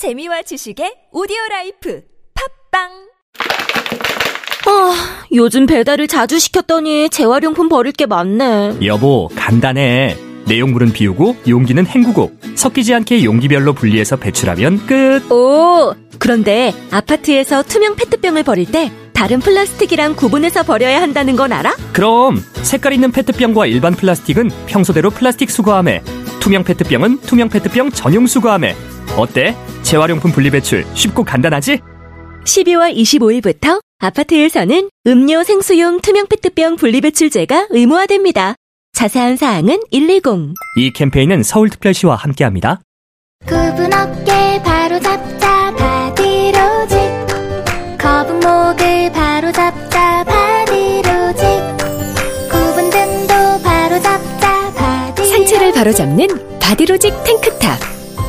재미와 지식의 오디오 라이프 팟빵 아, 요즘 배달을 자주 시켰더니 재활용품 버릴 게 많네. 여보, 간단해. 내용물은 비우고 용기는 헹구고 섞이지 않게 용기별로 분리해서 배출하면 끝. 오, 그런데 아파트에서 투명 페트병을 버릴 때 다른 플라스틱이랑 구분해서 버려야 한다는 건 알아? 그럼 색깔 있는 페트병과 일반 플라스틱은 평소대로 플라스틱 수거함에 투명 페트병은 투명 페트병 전용 수거함에 어때? 재활용품 분리 배출 쉽고 간단하지? 12월 25일부터 아파트에서는 음료 생수용 투명 페트병 분리배출제가 의무화됩니다. 자세한 사항은 110. 이 캠페인은 서울특별시와 함께합니다. 굽은 어깨 바로 잡자 바디로직 거북목을 바로 잡자 바디로직 굽은 등도 바로 잡자 바디 상체를 바로 잡는 바디로직 탱크탑.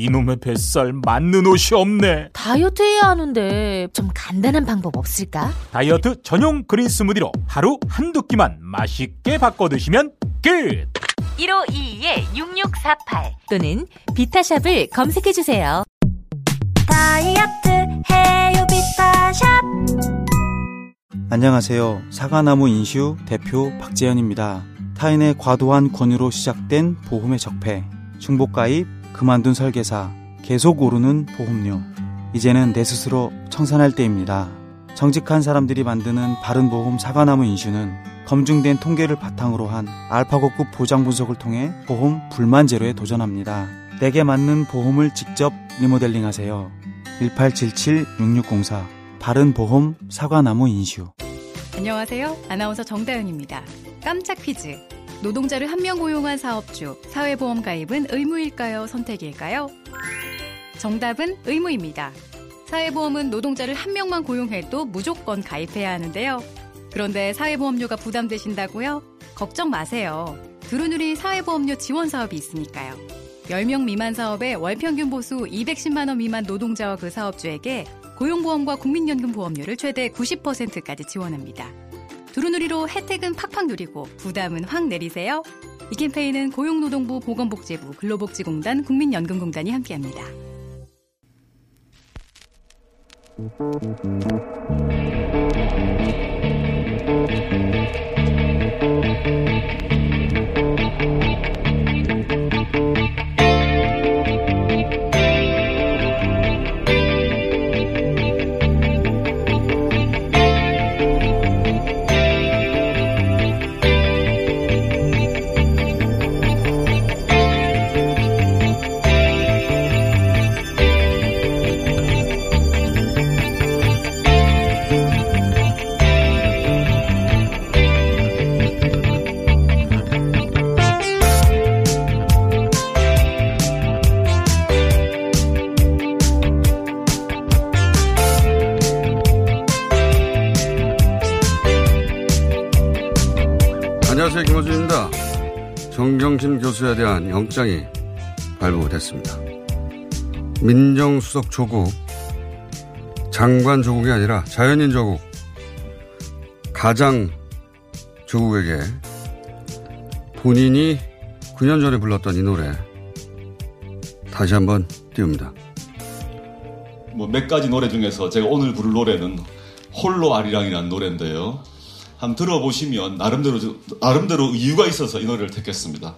이놈의 뱃살 맞는 옷이 없네. 다이어트 해야 하는데 좀 간단한 방법 없을까? 다이어트 전용 그린 스무디로 하루 한두 끼만 맛있게 바꿔 드시면 끝. 1522-6648 또는 비타샵을 검색해 주세요. 다이어트 해요 비타샵 안녕하세요. 사과나무 인슈 대표 박재현입니다. 타인의 과도한 권유로 시작된 보험의 적폐, 중복가입, 그만둔 설계사, 계속 오르는 보험료. 이제는 내 스스로 청산할 때입니다. 정직한 사람들이 만드는 바른보험 사과나무 인슈는 검증된 통계를 바탕으로 한 알파고급 보장 분석을 통해 보험 불만 제로에 도전합니다. 내게 맞는 보험을 직접 리모델링 하세요. 1877-6604 바른보험 사과나무 인슈 안녕하세요. 아나운서 정다은입니다. 깜짝 퀴즈. 노동자를 한 명 고용한 사업주, 사회보험 가입은 의무일까요? 선택일까요? 정답은 의무입니다. 사회보험은 노동자를 한 명만 고용해도 무조건 가입해야 하는데요. 그런데 사회보험료가 부담되신다고요? 걱정 마세요. 두루누리 사회보험료 지원 사업이 있으니까요. 10명 미만 사업에 월평균 보수 210만원 미만 노동자와 그 사업주에게 고용보험과 국민연금 보험료를 최대 90%까지 지원합니다. 두루누리로 혜택은 팍팍 누리고 부담은 확 내리세요. 이 캠페인은 고용노동부 보건복지부 근로복지공단 국민연금공단이 함께합니다. 교수에 대한 영장이 발부됐습니다. 민정수석 조국, 장관 조국이 아니라 자연인 조국, 가장 조국에게 본인이 9년 전에 불렀던 이 노래 다시 한번 띄웁니다. 뭐 몇 가지 노래 중에서 제가 오늘 부를 노래는 홀로 아리랑이라는 노래인데요. 한번 들어보시면 나름대로 나름대로 이유가 있어서 이 노래를 택했습니다.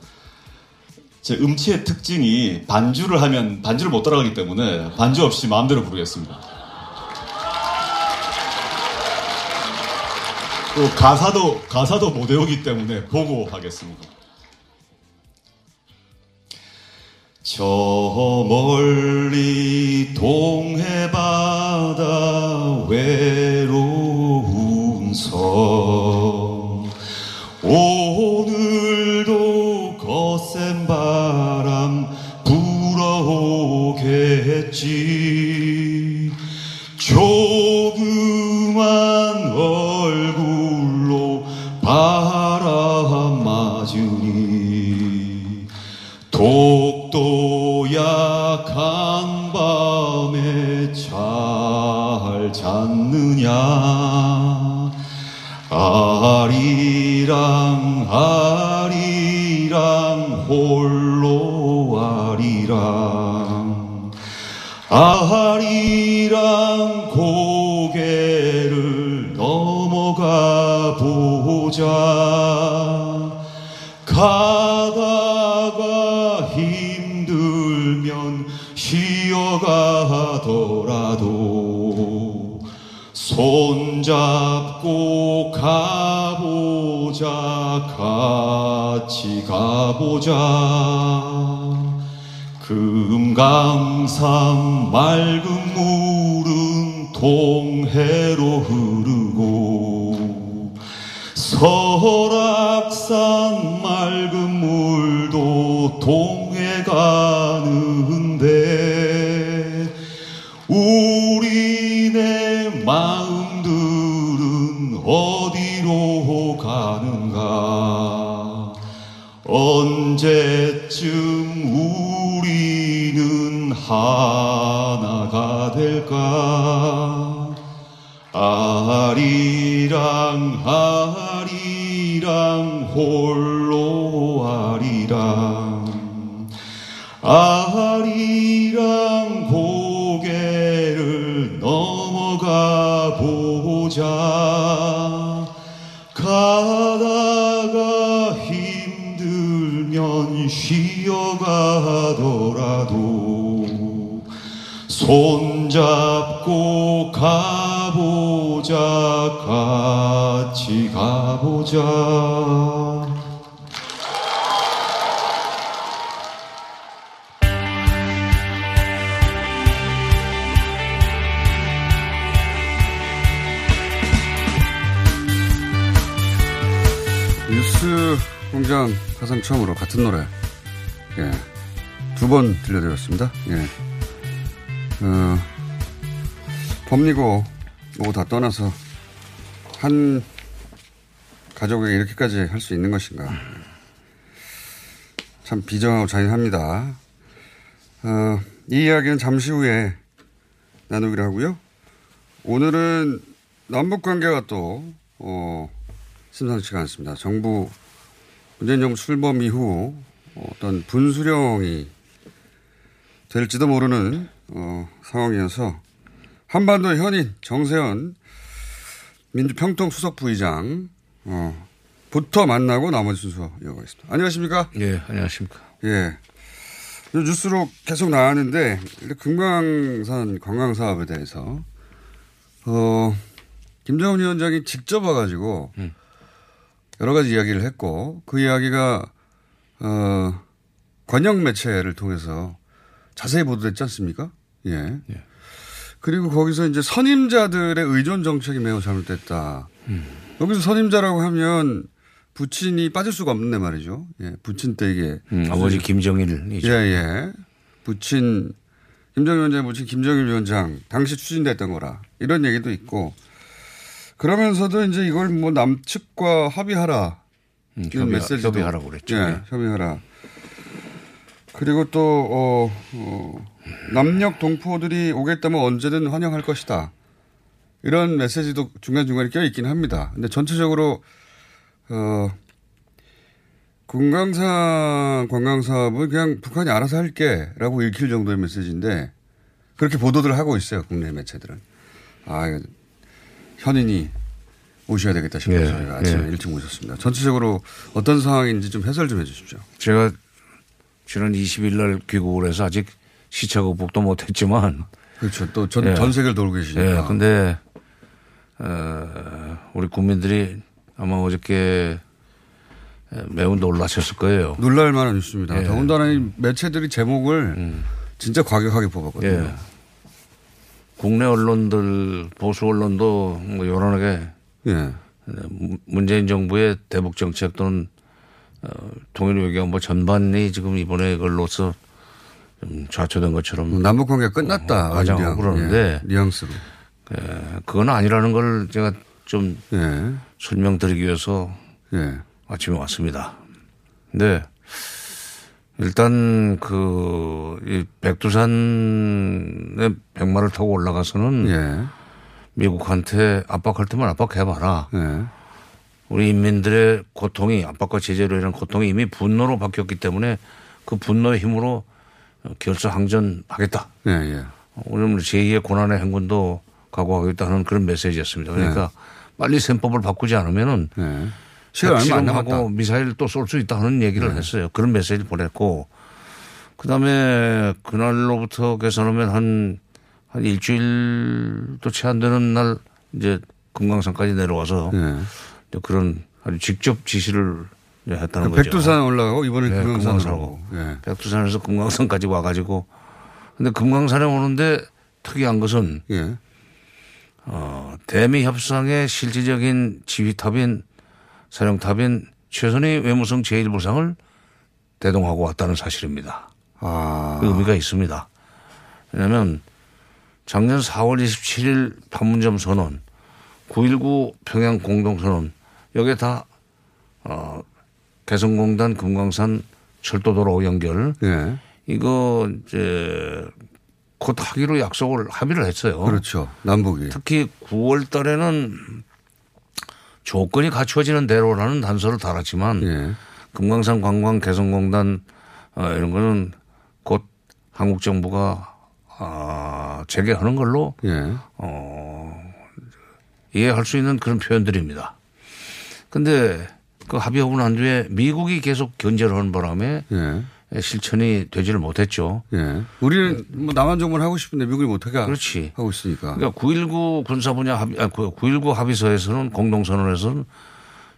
제 음치의 특징이 반주를 하면 반주를 못 따라가기 때문에 반주 없이 마음대로 부르겠습니다. 또 가사도 가사도 못 외우기 때문에 보고 하겠습니다. 저 멀리 동해 바다 외로운 섬 불어오겠지. 조그만 얼굴로 바람 맞은 찾으니 독도 약한 밤에 잘 잤느냐 아리랑 고개를 넘어가 보자. 가다가 힘들면 쉬어가더라도 손잡고 가보자 같이 가보자 금강산 맑은 물은 동해로 흐르고 설악산 맑은 물도 동해 가는데 우리네 마음들은 어디로 가는가? 언제쯤 하나가 될까? 아리랑 아리랑 홀로 아리랑. 아리랑 고개를 넘어가 보자. 가다가 힘들면 쉬어가더라도 손잡고 가보자 같이 가보자 뉴스 공장 가장 처음으로 같은 노래 예, 두 번 들려드렸습니다. 예. 어, 법리고 뭐고 다 떠나서 한 가족에게 이렇게까지 할 수 있는 것인가. 참 비정하고 잔인합니다. 어, 이 이야기는 잠시 후에 나누기로 하고요. 오늘은 남북 관계가 또 어, 심상치가 않습니다. 정부 문재인 정부 출범 이후 어떤 분수령이 될지도 모르는 어, 상황이어서 한반도 현인 정세현 민주평통 수석 부의장 어, 부터 만나고 나머지 순서 이어가겠습니다. 안녕하십니까? 예, 안녕하십니까? 예. 요 뉴스로 계속 나왔는데 금강산 관광 사업에 대해서 어 김정은 위원장이 직접 와가지고 음. 여러 가지 이야기를 했고 그 이야기가 어 관영 매체를 통해서 자세히 보도됐지 않습니까? 예. 그리고 거기서 이제 선임자들의 의존 정책이 매우 잘못됐다. 음. 여기서 선임자라고 하면 부친이 빠질 수가 없는데 말이죠. 예, 부친 때 이게 음, 아버지 김정일이죠. 예, 예. 부친 김정일 위원장 부친 김정일 위원장 당시 추진됐던 거라 이런 얘기도 있고 그러면서도 이제 이걸 뭐 남측과 합의하라 음, 이런 협의- 메시지도 협의하라고 그랬죠. 예, 네. 협의하라. 그리고 또 어, 어, 남녘 동포들이 오겠다면 언제든 환영할 것이다. 이런 메시지도 중간중간에 껴 있긴 합니다. 근데 전체적으로 어 금강산 관광사업은 그냥 북한이 알아서 할게라고 읽힐 정도의 메시지인데 그렇게 보도들 하고 있어요 국내 매체들은. 아 이거 현인이 오셔야 되겠다 싶어서 예, 저희가 아침에 예. 일찍 모셨습니다. 전체적으로 어떤 상황인지 좀 해설 좀 해주십시오. 제가 지난 20일 날 귀국을 해서 아직 시차 극복도 못했지만 그렇죠. 또 전- 전 세계를 돌고 계시니까. 예, 근데 어, 우리 국민들이 아마 어저께 매우 놀라셨을 거예요. 놀랄 만한 뉴스입니다. 예. 더군다나 이 매체들이 제목을 진짜 과격하게 뽑았거든요. 예. 국내 언론들 보수 언론도 뭐 요란하게 예. 문- 문재인 정부의 대북 정책 또는 어, 통일 외교안보 전반이 지금 이번에 이걸로서 좀 좌초된 것처럼 남북 관계가 끝났다. 가장하고 뉘앙- 그러는데 예, 뉘앙스로. 예, 그건 아니라는 걸 제가 좀 예. 설명드리기 위해서 예. 아침에 왔습니다. 네. 일단 그, 이 백두산에 백마를 타고 올라가서는 예. 미국한테 압박할 때만 압박해봐라. 예. 우리 인민들의 고통이 압박과 제재로 인한 고통이 이미 분노로 바뀌었기 때문에 그 분노의 힘으로 결사 항전하겠다. 예, 예. 오늘 제2의 고난의 행군도 각오하겠다는 그런 메시지였습니다. 그러니까 빨리 셈법을 바꾸지 않으면은 네. 시간 얼마. 하고 미사일 또 쏠 수 있다는 얘기를 네. 했어요. 그런 메시지를 보냈고 그다음에 그날로부터 계산하면 한, 한 일주일도 채 안 되는 날 이제 금강산까지 내려와서 네. 그런 아주 직접 지시를 했다는 그 거죠. 백두산 올라가고 이번에 네, 금강산으로. 예. 백두산에서 금강산까지 와가지고 근데 금강산에 오는데 특이한 것은 예. 어, 대미 협상의 실질적인 지휘탑인 사령탑인 최선희 외무성 제1부상을 대동하고 왔다는 사실입니다. 아. 그 의미가 있습니다. 왜냐하면 작년 4월 27일 판문점 선언, 9.19 평양 공동선언 여기에 다 어, 개성공단 금강산 철도도로 연결 예. 이거 이제 곧 하기로 약속을 합의를 했어요. 그렇죠. 남북이. 특히 9월 달에는 조건이 갖추어지는 대로라는 단서를 달았지만 예. 금강산 관광 개성공단 어, 이런 거는 곧 한국 정부가 아, 재개하는 걸로 예. 어, 이해할 수 있는 그런 표현들입니다. 근데 그 합의하고 난 뒤에 미국이 계속 견제를 하는 바람에 예. 실천이 되지를 못했죠. 예. 우리는 뭐 남한 정부는 하고 싶은데 미국이 못하게 그렇지. 하고 있으니까. 그러니까 9.19 군사 분야 합의, 아, 9.19 합의서에서는 공동선언에서는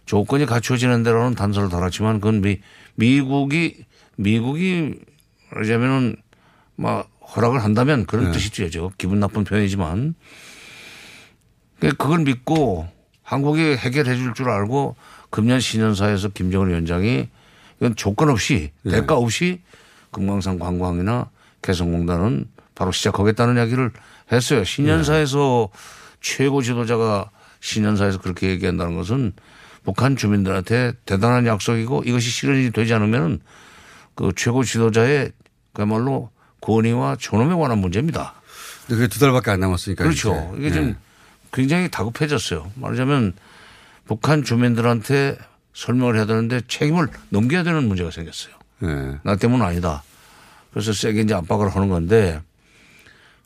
조건이 갖추어지는 대로는 단서를 달았지만 그건 미, 미국이, 미국이 말하자면은 막 허락을 한다면 그런 네. 뜻이죠. 기분 나쁜 표현이지만. 그러니까 그걸 믿고 한국이 해결해 줄 줄 알고 금년 신년사에서 김정은 위원장이 이건 조건 없이 네. 대가 없이 금강산 관광이나 개성공단은 바로 시작하겠다는 이야기를 했어요. 신년사에서 최고 지도자가 신년사에서 그렇게 얘기한다는 것은 북한 주민들한테 대단한 약속이고 이것이 실현이 되지 않으면 그 최고 지도자의 그야말로 권위와 존엄에 관한 문제입니다. 그게 두 달밖에 안 남았으니까. 그렇죠. 이제. 이게 좀 예. 굉장히 다급해졌어요. 말하자면 북한 주민들한테 설명을 해야 되는데 책임을 넘겨야 되는 문제가 생겼어요. 예. 나 때문은 아니다. 그래서 세게 이제 압박을 하는 건데,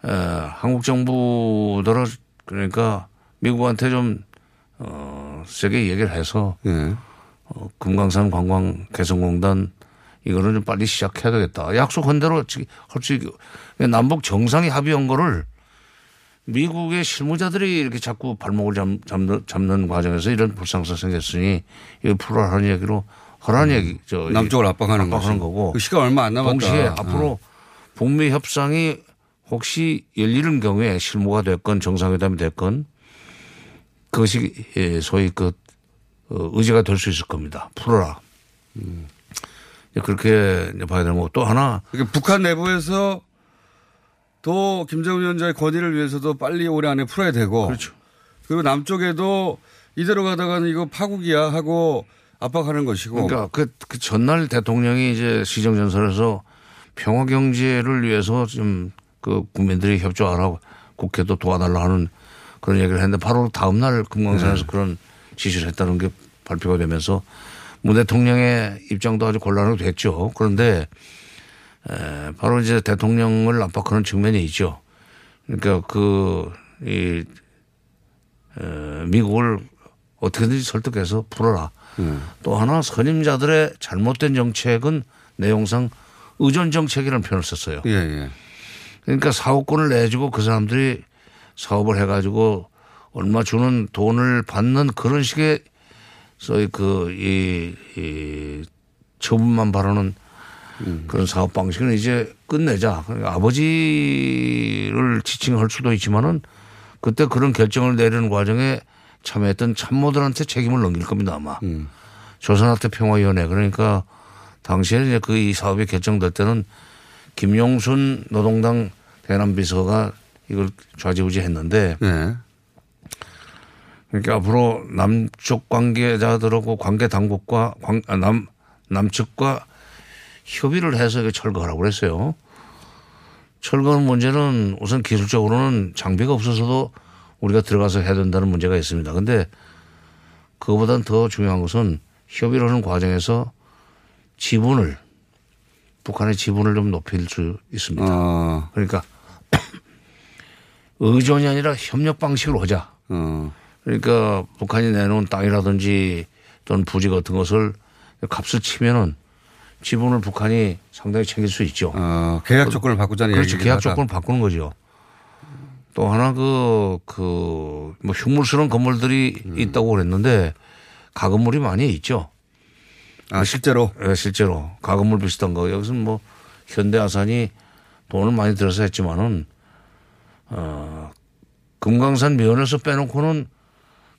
에, 한국 정부더러 그러니까 미국한테 좀, 어, 세게 얘기를 해서, 예. 어, 금강산 관광 개성공단 이거는 좀 빨리 시작해야 되겠다. 약속한 대로 할 수 있게 남북 정상이 합의한 거를 미국의 실무자들이 이렇게 자꾸 발목을 잡, 잡는, 잡는 과정에서 이런 불상사 생겼으니 이거 풀어라는 얘기로 하라는 얘기, 저. 음. 남쪽을 압박하는 압박하는. 거고. 그 시간 얼마 안 남았다. 동시에 어. 앞으로 북미 협상이 혹시 열리는 경우에 실무가 됐건 정상회담이 됐건 그것이 예, 소위 그 어, 의지가 될 수 있을 겁니다. 풀어라. 음. 그렇게 봐야 되는 거고 또 하나 그러니까 북한 내부에서 또 김정은 위원장의 권위를 위해서도 빨리 올해 안에 풀어야 되고. 그렇죠. 그리고 남쪽에도 이대로 가다가는 이거 파국이야 하고 압박하는 것이고. 그러니까 그, 그 전날 대통령이 이제 시정전설에서 평화 경제를 위해서 좀 그 국민들이 협조하라고 국회도 도와달라 하는 그런 얘기를 했는데 바로 다음 날 금강산에서 네. 그런 지시를 했다는 게 발표가 되면서 문 대통령의 입장도 아주 곤란하게 됐죠. 그런데 에, 바로 이제 대통령을 압박하는 측면이 있죠. 그러니까 그, 이, 에, 미국을 어떻게든지 설득해서 풀어라. 음. 또 하나 선임자들의 잘못된 정책은 내용상 의존 정책이라는 표현을 썼어요. 예, 예. 그러니까 사업권을 내주고 그 사람들이 사업을 해가지고 얼마 주는 돈을 받는 그런 식의 소위 그, 이, 이 처분만 바라는 그런 사업 방식은 이제 끝내자. 그러니까 아버지를 지칭할 수도 있지만은 그때 그런 결정을 내리는 과정에 참여했던 참모들한테 책임을 넘길 겁니다 아마. 조선학대 평화위원회 그러니까 당시에 이제 그 이 사업이 결정될 때는 김용순 노동당 대남 비서가 이걸 좌지우지 했는데 네. 그러니까 앞으로 남쪽 관계자들하고 관계 당국과 관- 아, 남 남측과 협의를 해서 철거하라고 그랬어요. 철거하는 문제는 우선 기술적으로는 장비가 없어서도 우리가 들어가서 해야 된다는 문제가 있습니다. 근데 그거보다는 더 중요한 것은 협의를 하는 과정에서 지분을 북한의 지분을 좀 높일 수 있습니다. 어. 그러니까 의존이 아니라 협력 방식으로 하자. 어. 그러니까 북한이 내놓은 땅이라든지 또는 부지 같은 것을 값을 치면은 지분을 북한이 상당히 챙길 수 있죠. 어, 계약 조건을 바꾸자는 그렇죠. 계약 하다. 조건을 바꾸는 거죠. 또 하나 그, 그, 뭐 흉물스러운 건물들이 음. 있다고 그랬는데 가건물이 많이 있죠. 아, 실제로? 네, 실제로. 가건물 비슷한 거. 여기서는 뭐 현대아산이 돈을 많이 들어서 했지만은 어, 금강산 면에서 빼놓고는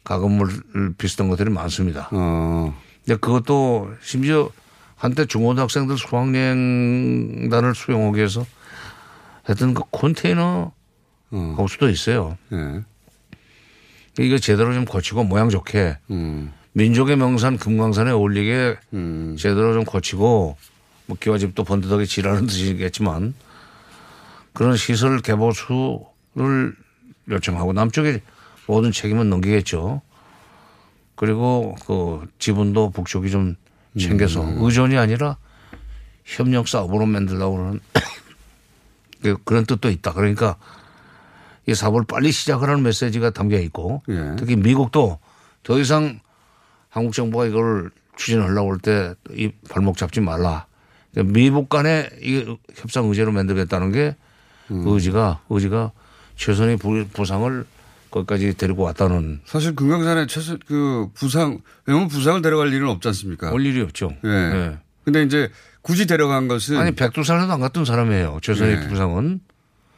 가건물 비슷한 것들이 많습니다. 어. 근데 그것도 심지어 한때 중고등학생들 수학여행단을 수용하기 위해서 했던 그 컨테이너 하우스도 있어요. 예. 이거 제대로 좀 고치고 모양 좋게 음. 민족의 명산 금강산에 어울리게 제대로 좀 고치고 뭐 기와집도 번듯하게 지라는 뜻이겠지만 그런 시설 개보수를 요청하고 남쪽에 모든 책임은 넘기겠죠. 그리고 그 지분도 북쪽이 좀 챙겨서 의존이 아니라 협력 사업으로 만들려고 그러는 그- 그런 뜻도 있다. 그러니까 이 사업을 빨리 시작하라는 메시지가 담겨 있고 특히 미국도 더 이상 한국 정부가 이걸 추진하려고 할 때 이 발목 잡지 말라. 그러니까 미국 간에 이 협상 의제로 만들겠다는 게그 의지가 의지가 최선의 부- 부상을 거기까지 데리고 왔다는 사실 금강산에 최소 그 부상 왜냐면 부상을 데려갈 일은 없지 않습니까? 올 일이 없죠. 예. 예. 근데 이제 굳이 데려간 것은 아니 백두산에도 안 갔던 사람이에요. 최선의 네. 부상은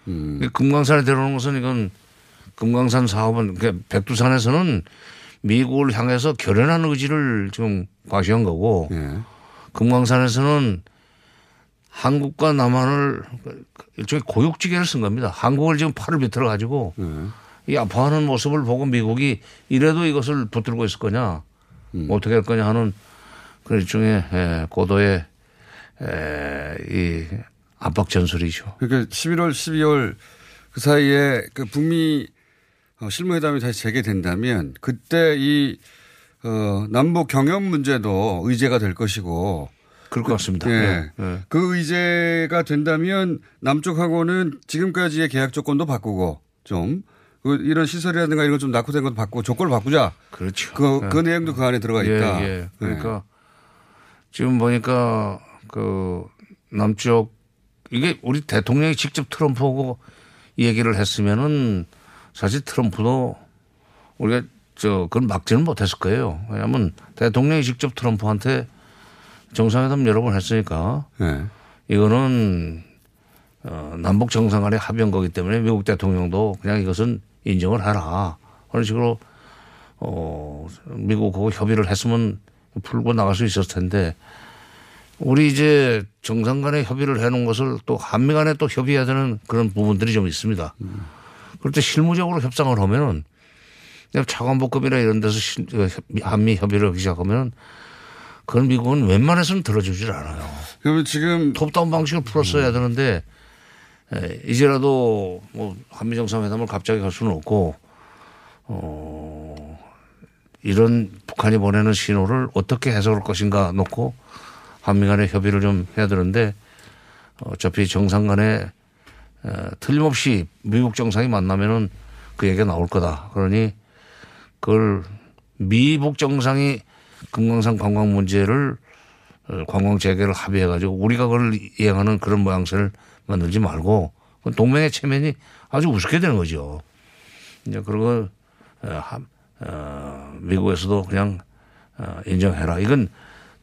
음. 금강산에 데려오는 것은 이건 금강산 사업은 그러니까 백두산에서는 미국을 향해서 결연한 의지를 지금 과시한 거고 예. 금강산에서는 한국과 남한을 일종의 고육지게를 쓴 겁니다. 한국을 지금 팔을 비틀어 가지고 이 아파하는 모습을 보고 미국이 이래도 이것을 붙들고 있을 거냐 어떻게 할 거냐 하는 그런 일종의 예, 고도의 에, 이 압박 전술이죠. 그러니까 11월, 12월 그 사이에 그 북미 어, 실무회담이 다시 재개된다면 그때 이 어, 남북 경영 문제도 의제가 될 것이고 그럴 것 같습니다. 예. 네, 네. 그 의제가 된다면 남쪽하고는 지금까지의 계약 조건도 바꾸고 좀그 이런 시설이라든가 이런 거좀 낙후된 것도 바꾸고 조건을 바꾸자. 그렇죠. 그, 그 네. 내용도 그 안에 들어가 예, 있다. 예. 그러니까 지금 보니까 그 남쪽 이게 우리 대통령이 직접 트럼프하고 이 얘기를 했으면은 사실 트럼프도 우리가 저 그걸 막지는 못했을 거예요. 왜냐하면 대통령이 직접 트럼프한테 정상회담 여러 번 했으니까 네. 이거는 어, 남북 정상 간의 합의한 거기 때문에 미국 대통령도 그냥 이것은 인정을 해라. 그런 식으로 어, 미국하고 협의를 했으면 풀고 나갈 수 있었을 텐데 우리 이제 정상 간에 협의를 해놓은 것을 또 한미 간에 또 협의해야 되는 그런 부분들이 좀 있습니다. 그럴 때 실무적으로 협상을 하면은 차관복급이나 이런 데서 실- 그 한미 협의를 하기 시작하면 그건 미국은 웬만해서는 들어주질 않아요. 그러면 지금 톱다운 방식을 풀었어야 되는데 에, 이제라도 뭐 한미 정상회담을 갑자기 할 수는 없고 어 이런 북한이 보내는 신호를 어떻게 해석할 것인가 놓고 한미 간의 협의를 좀 해야 되는데 어차피 정상 간에 에, 틀림없이 미국 정상이 만나면은 그 얘기가 나올 거다. 그러니 그걸 미북 정상이 금강산 관광 문제를 어, 관광 재개를 합의해 가지고 우리가 그걸 이행하는 그런 모양새를 만들지 말고 동맹의 체면이 아주 우습게 되는 거죠. 이제 그런 걸 어, 한- 어, 미국에서도 그냥 어, 인정해라. 이건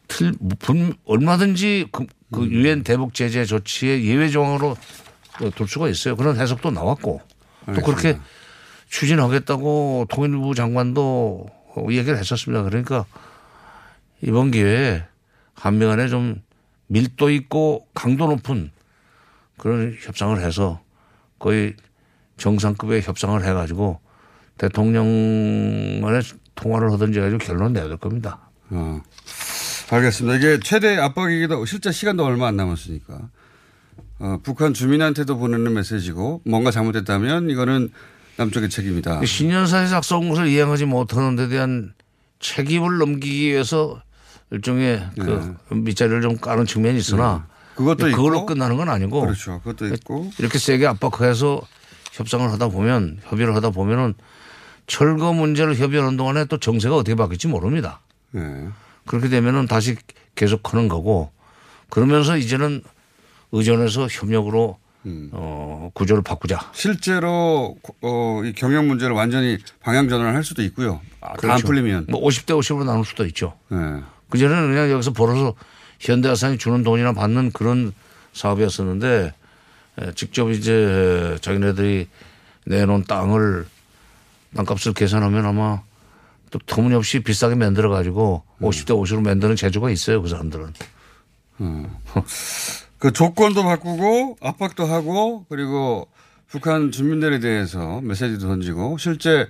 틀, 분, 얼마든지 그, 그 유엔 대북 제재 조치의 예외 조항으로 어, 둘 수가 있어요. 그런 해석도 나왔고 또 그렇게 추진하겠다고 통일부 장관도 어, 얘기를 했었습니다. 그러니까 이번 기회에 한미 간에 좀 밀도 있고 강도 높은 그런 협상을 해서 거의 정상급의 협상을 해가지고 대통령 간에 통화를 하든지 해가지고 결론을 내야 될 겁니다. 어. 알겠습니다. 이게 최대 압박이기도 하고 실제 시간도 얼마 안 남았으니까. 어, 북한 주민한테도 보내는 메시지고 뭔가 잘못됐다면 이거는 남쪽의 책임이다. 신년사에 작성 것을 이행하지 못하는 데 대한 책임을 넘기기 위해서 일종의 그 밑자리를 좀 까는 측면이 있으나 네. 그것도 그걸로 있고. 끝나는 건 아니고 그렇죠. 그것도 있고. 이렇게 세게 압박해서 협상을 하다 보면 협의를 하다 보면은 철거 문제를 협의하는 동안에 또 정세가 어떻게 바뀔지 모릅니다. 네. 그렇게 되면은 다시 계속 하는 거고 그러면서 이제는 의전에서 협력으로 음. 어, 구조를 바꾸자. 실제로 어, 이 경영 문제를 완전히 방향 전환을 할 수도 있고요. 아, 그렇죠. 풀리면. 뭐 50대 50으로 나눌 수도 있죠. 네. 그전에는 그냥 여기서 벌어서 현대아산이 주는 돈이나 받는 그런 사업이었었는데 에, 직접 이제 자기네들이 내놓은 땅을 땅값을 계산하면 아마 또 터무니없이 비싸게 만들어 가지고 50대 50으로 만드는 재주가 있어요. 그 사람들은. 그 조건도 바꾸고 압박도 하고 그리고 북한 주민들에 대해서 메시지도 던지고 실제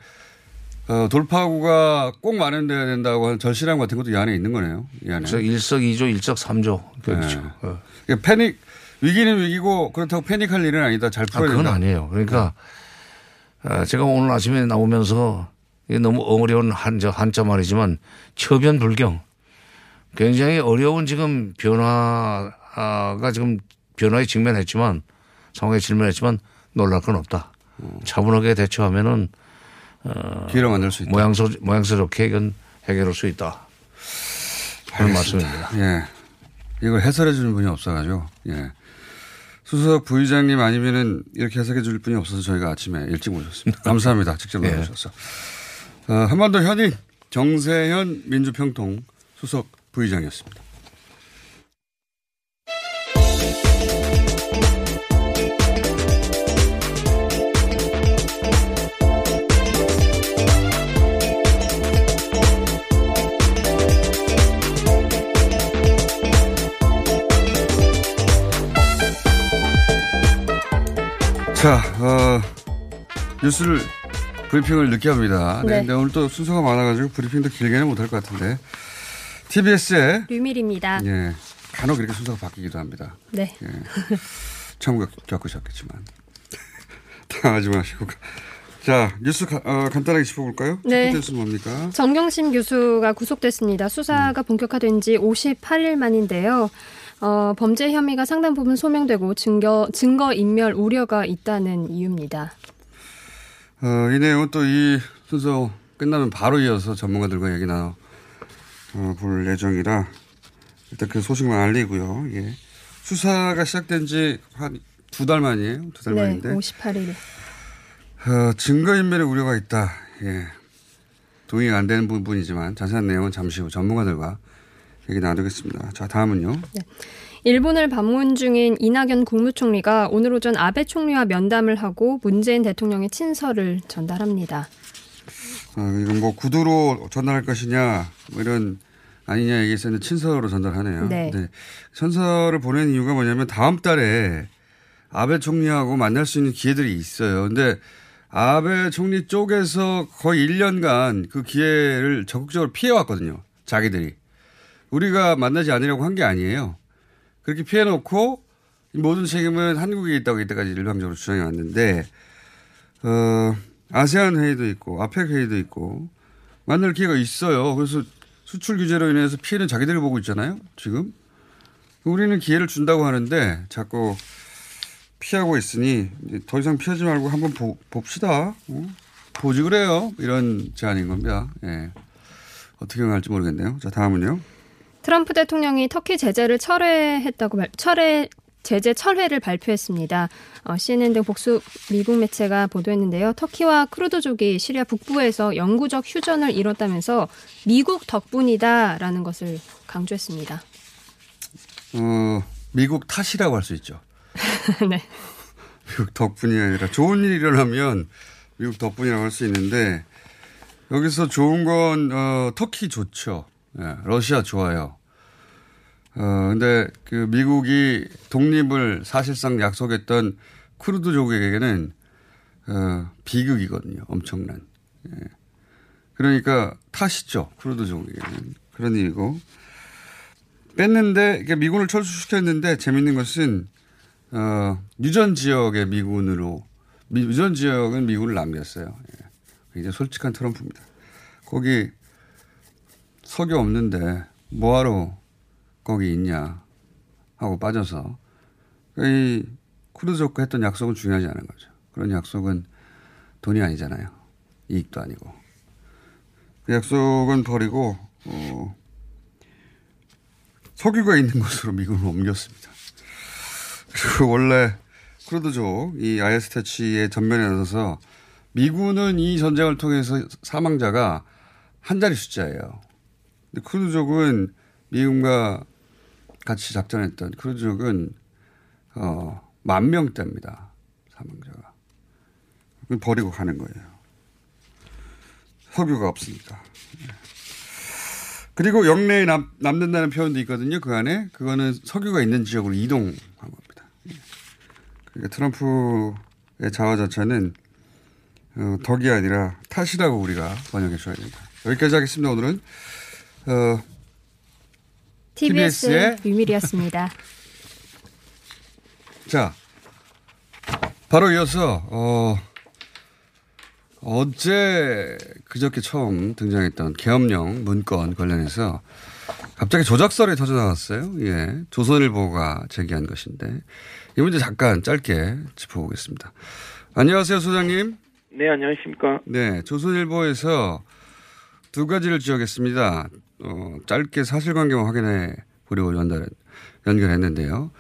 어, 돌파구가 꼭 마련돼야 된다고 하는 절실함 같은 것도 이 안에 있는 거네요. 이 안에. 그래서 일석 이조 일석 삼조 그렇죠. 네. 이게 패닉 위기는 위기고 그렇다고 패닉할 일은 아니다. 잘 아, 풀어야 그건 된다. 아니에요. 그러니까 아, 제가 오늘 아침에 나오면서 이게 너무 어려운 한자, 한자 말이지만 처변 불경 굉장히 어려운 지금 변화가 지금 변화에 직면했지만 상황에 직면했지만 놀랄 건 없다. 차분하게 대처하면은 어, 기회를 만들 수 있다. 모양새, 모양새롭게 이건 해결할 수 있다. 그런. 말씀입니다. 예. 이걸 해설해 주는 분이 없어가지고, 예. 수석 부의장님 아니면은 이렇게 해석해 줄 분이 없어서 저희가 아침에 일찍 모셨습니다. 감사합니다. 직접 예. 나오셔서. 어, 한반도 현임 정세현 민주평통 수석 부의장이었습니다. 자, 어, 뉴스를 브리핑을 늦게 합니다. 네. 네. 근데 오늘 또 순서가 많아가지고 브리핑도 길게는 못할 것 같은데. TBS에 류밀입니다. 예, 간혹 이렇게 순서가 바뀌기도 합니다. 네. 예. 처음 겪- 겪으셨겠지만 당하지 마시고. 자, 뉴스 가- 어, 간단하게 짚어볼까요? 네. 뉴스 뭡니까? 정경심 교수가 구속됐습니다. 수사가 본격화된 지 58일 만인데요. 어, 범죄 혐의가 상당 부분 소명되고 증거, 증거 인멸 우려가 있다는 이유입니다. 어, 이 내용은 또 이 순서 끝나면 바로 이어서 전문가들과 얘기 나눠 어, 볼 예정이라 일단 그 소식만 알리고요. 예. 수사가 시작된 지 한 두 달 만이에요. 두달 네, 만인데. 58일. 어, 증거인멸의 우려가 있다. 예. 동의가 안 되는 부분이지만 자세한 내용은 잠시 후 전문가들과 얘기 나누겠습니다. 자, 다음은요. 일본을 방문 중인 이낙연 국무총리가 오늘 오전 아베 총리와 면담을 하고 문재인 대통령의 친서를 전달합니다. 어, 이건 뭐 구두로 전달할 것이냐, 뭐 이런 아니냐 얘기했었는데 친서로 전달하네요. 네. 천서를 보낸 이유가 뭐냐면 다음 달에 아베 총리하고 만날 수 있는 기회들이 있어요. 근데 아베 총리 쪽에서 거의 1년간 그 기회를 적극적으로 피해왔거든요. 자기들이. 우리가 만나지 않으려고 한 게 아니에요. 그렇게 피해놓고 이 모든 책임은 한국에 있다고 이때까지 일방적으로 주장해 왔는데, 어, 아세안 회의도 있고, 아펙 회의도 있고, 만날 기회가 있어요. 그래서 수출 규제로 인해서 피해는 자기들이 보고 있잖아요. 지금. 우리는 기회를 준다고 하는데 자꾸 피하고 있으니 더 이상 피하지 말고 한번 보, 봅시다. 어? 보지 그래요. 이런 제안인 겁니다. 예. 어떻게 응할지 모르겠네요. 자, 다음은요. 트럼프 대통령이 터키 제재를 철회했다고 말, 철회 제재 철회를 발표했습니다. 어, CNN 등 복수 미국 매체가 보도했는데요. 터키와 크루드족이 시리아 북부에서 영구적 휴전을 이뤘다면서 미국 덕분이다라는 것을 강조했습니다. 어, 미국 탓이라고 할 수 있죠. 네. 미국 덕분이 아니라 좋은 일이 일어나면 미국 덕분이라고 할 수 있는데 여기서 좋은 건 어, 터키 좋죠. 예, 러시아 좋아요. 어, 근데 그 미국이 독립을 사실상 약속했던 쿠르드족에게는 어, 비극이거든요. 엄청난. 예. 그러니까 탓이죠. 쿠르드족에게는. 그런 일이고. 뺐는데 이게 미군을 철수시켰는데 재밌는 것은 어, 유전 지역의 미군으로 미, 유전 지역은 미군을 남겼어요. 예. 이제 솔직한 트럼프입니다. 거기 석유 없는데 뭐하러 거기 있냐 하고 빠져서 이 크루즈족과 했던 약속은 중요하지 않은 거죠. 그런 약속은 돈이 아니잖아요. 이익도 아니고. 그 약속은 버리고 어, 석유가 있는 곳으로 미군을 옮겼습니다. 그리고 원래 쿠르드족이 IS 퇴치의 전면에 나서서 미군은 이 전쟁을 통해서 사망자가 한 자리 숫자예요. 근데 쿠르드족은 미군과 같이 작전했던 쿠르드족은 어, 만 명대입니다. 사망자가. 버리고 가는 거예요. 석유가 없으니까. 그리고 영내에 남, 남는다는 표현도 있거든요. 그 안에. 그거는 석유가 있는 지역으로 이동한 겁니다. 그러니까 트럼프의 자화자찬은 어, 덕이 아니라 탓이라고 우리가 번역해 줘야 됩니다. 여기까지 하겠습니다. 오늘은 어, TBS의 유밀이었습니다. 자, 바로 이어서 어, 어제 그저께 처음 등장했던 계엄령 문건 관련해서 갑자기 조작설이 터져 나왔어요. 예. 조선일보가 제기한 것인데 이 문제 잠깐 짧게 짚어보겠습니다. 안녕하세요, 소장님. 네, 안녕하십니까. 네, 조선일보에서 두 가지를 지적했습니다. 어, 짧게 사실관계만 확인해 보려고 연달, 연결했는데요.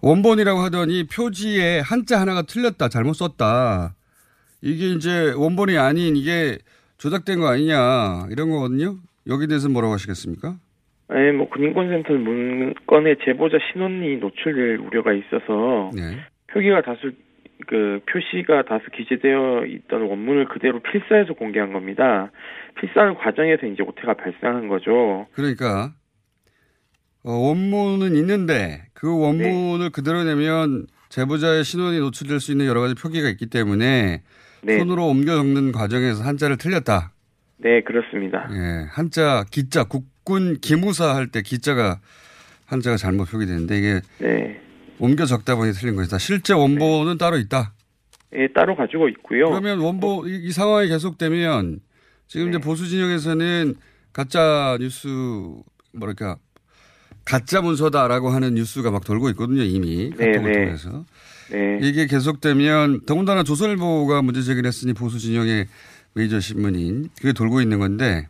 원본이라고 하더니 표지에 한자 하나가 틀렸다, 잘못 썼다. 이게 이제 원본이 아닌 이게 조작된 거 아니냐 이런 거거든요. 여기 대해서 뭐라고 하시겠습니까? 네, 뭐 군인권센터 문건에 제보자 신원이 노출될 우려가 있어서 네. 표기가 다수 그 표시가 다수 기재되어 있던 원문을 그대로 필사해서 공개한 겁니다. 필사하는 과정에서 이제 오태가 발생한 거죠. 그러니까 어, 원문은 있는데 그 원문을 네. 그대로 내면 제보자의 신원이 노출될 수 있는 여러 가지 표기가 있기 때문에 네. 손으로 옮겨 적는 과정에서 한자를 틀렸다. 네, 그렇습니다. 예, 한자 기자 국군 기무사 할 때 기자가 한자가 잘못 표기되는데 이게 네. 옮겨 적다 보니 틀린 것이다. 실제 원본은 따로 있다. 예, 따로 가지고 있고요. 그러면 원본 이, 이 상황이 계속되면 지금 이제 보수 진영에서는 가짜 뉴스 뭐랄까 가짜 문서다라고 하는 뉴스가 막 돌고 있거든요 이미 네, 카톡을 네. 통해서 네. 이게 계속되면 더군다나 조선일보가 문제 제기를 했으니 보수 진영의 메이저 신문인 그게 돌고 있는 건데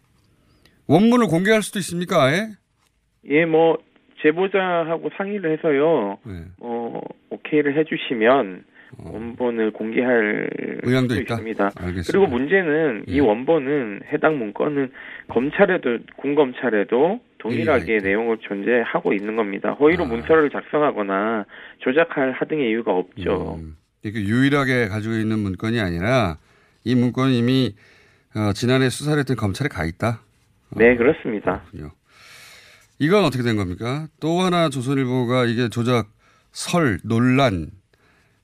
원문을 공개할 수도 있습니까 아예? 예, 뭐 제보자하고 상의를 해서요. 네. 어, 오케이를 해주시면 원본을 공개할 어. 의향도 수 있다? 있습니다. 알겠습니다. 그리고 문제는 이 예. 원본은 해당 문건은 검찰에도 군 검찰에도 동일하게 내용을 존재하고 있는 겁니다. 허위로 아. 문서를 작성하거나 조작할 하등의 이유가 없죠. 음. 이렇게 유일하게 가지고 있는 문건이 아니라 이 문건은 이미 어, 지난해 수사를 했던 검찰에 가 있다. 네, 그렇습니다. 그렇군요. 이건 어떻게 된 겁니까? 또 하나 조선일보가 이게 조작 설 논란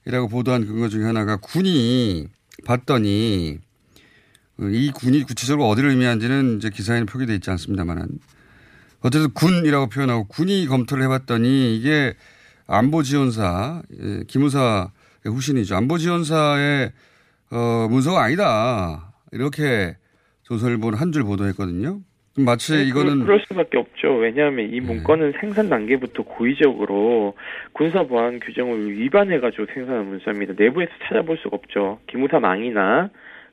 이라고 보도한 근거 중에 하나가 군이 봤더니 어, 이 군이 구체적으로 어디를 의미하는지는 이제 기사에는 표기되어 있지 않습니다만은 어쨌든 군이라고 표현하고 군이 검토를 해봤더니 이게 안보지원사 예, 기무사의 후신이죠. 안보지원사의 어, 문서가 아니다 이렇게 조선일보는 한 줄 보도했거든요. 마치 네, 이거는 그럴, 수밖에 없죠. 왜냐하면 이 문건은 생산 단계부터 고의적으로 군사 보안 규정을 위반해가지고 생산한 문서입니다. 내부에서 찾아볼 수가 없죠. 기무사 망이나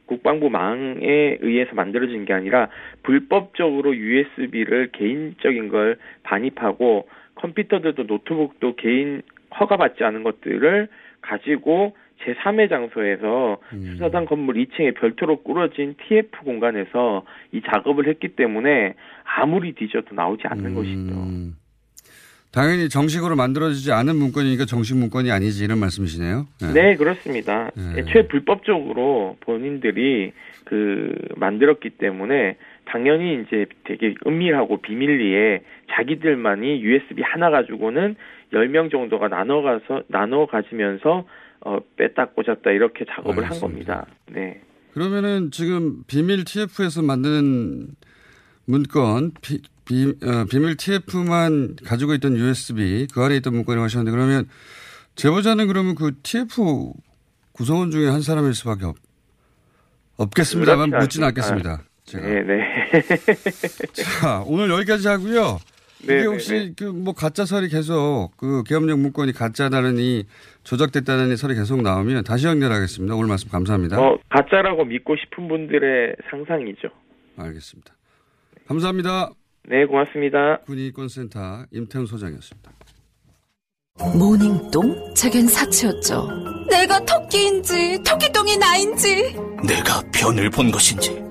국방부 망에 의해서 만들어진 게 아니라 불법적으로 USB를 개인적인 걸 반입하고 컴퓨터들도 노트북도 개인 허가받지 않은 것들을 가지고 제3의 장소에서 수사단 건물 2층에 별도로 꾸려진 TF 공간에서 이 작업을 했기 때문에 아무리 뒤져도 나오지 않는 것이죠. 음. 당연히 정식으로 만들어지지 않은 문건이니까 정식 문건이 아니지 이런 말씀이시네요. 네. 네, 그렇습니다. 네. 애초에 불법적으로 본인들이 그 만들었기 때문에 당연히 이제 되게 은밀하고 비밀리에 자기들만이 USB 하나 가지고는 10명 정도가 나눠 가서 나눠 가지면서 어 뺐다 꽂았다 이렇게 작업을 한 겁니다. 네. 그러면은 지금 비밀 TF에서 만든 문건 비, 비, 어, 비밀 TF만 가지고 있던 USB 그 안에 있던 문건이라고 하셨는데 그러면 제보자는 그러면 그 TF 구성원 중에 한 사람일 수밖에 없, 없겠습니다만 않습니다. 않겠습니다. 제가. 네, 네. 자, 오늘 여기까지 하고요. 네, 이게 네, 혹시 네. 그뭐 가짜 설이 계속 그 계엄령 문건이 가짜다느니 조작됐다는 설이 계속 나오면 다시 연결하겠습니다. 오늘 말씀 감사합니다. 어, 가짜라고 믿고 싶은 분들의 상상이죠. 알겠습니다. 감사합니다. 네, 고맙습니다. 군인권센터 임태훈 소장이었습니다. 모닝똥? 제겐 사치였죠. 내가 토끼인지 토끼똥이 나인지 내가 변을 본 것인지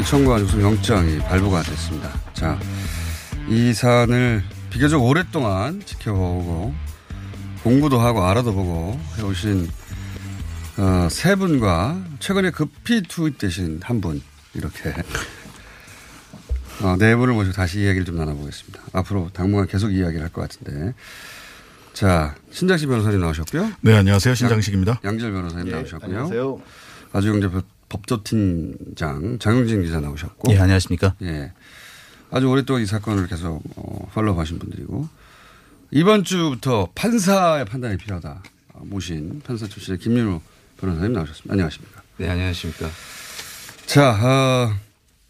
청구한 우선 영장이 발부가 됐습니다. 자, 이 사안을 비교적 오랫동안 지켜보고 공부도 하고 알아도 보고 해오신 어, 세 분과 최근에 급히 투입되신 한 분 이렇게 어, 네 분을 모시고 다시 이야기를 좀 나눠보겠습니다. 앞으로 당분간 계속 이야기를 할 것 같은데 자 신장식 변호사님 나오셨고요. 네 안녕하세요 신장식입니다. 양, 질 변호사님 예, 나오셨고요. 안녕하세요. 아주경제 법조팀장 장영진 기자 나오셨고. 예, 안녕하십니까. 예. 아주 오랫동안 이 사건을 계속 어, 팔로우 하신 분들이고 이번 주부터 판사의 판단이 필요하다 모신 판사 출신의 김민호 변호사님 나오셨습니다. 안녕하십니까. 네, 안녕하십니까. 자, 어,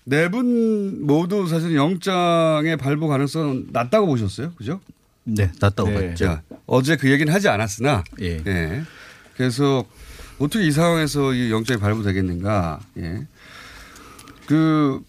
네분 모두 사실 영장의 발부 가능성 낮다고 보셨어요. 그죠? 네, 낮다고 네. 봤죠. 자, 어제 그 얘기는 하지 않았으나 예. 예. 그래서 어떻게 이 상황에서 이 영장이 발부되겠는가. 예. 그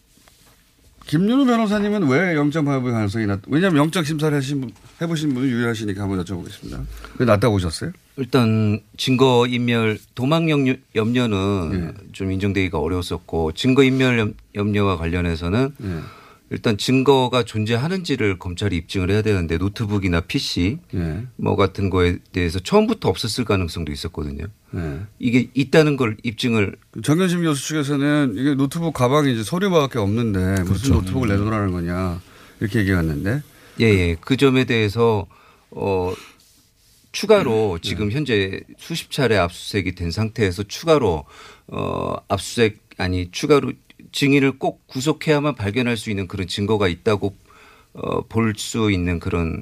김윤우 변호사님은 왜 영장 발부 가능성이 낮? 왜냐하면 영장 심사를 하신 분, 해보신 분은 유일하시니까 한번 여쭤보겠습니다. 왜 낮다고 보셨어요? 일단 증거 인멸 도망 염려, 염려는 좀 인정되기가 어려웠었고 증거 인멸 염- 염려와 관련해서는 예. 일단 증거가 존재하는지를 검찰이 입증을 해야 되는데 노트북이나 PC 예. 뭐 같은 거에 대해서 처음부터 없었을 가능성도 있었거든요. 예. 이게 있다는 걸 입증을 정경심 교수 측에서는 이게 노트북 가방이 이제 서류밖에 없는데 무슨 그렇죠. 노트북을 내놓으라는 거냐 이렇게 얘기했는데 예, 예. 그 점에 대해서 어 추가로 네. 지금 현재 수십 차례 압수수색이 된 상태에서 추가로 어 압수수색 아니 추가로 증인을 꼭 구속해야만 발견할 수 있는 그런 증거가 있다고 어 볼 수 있는 그런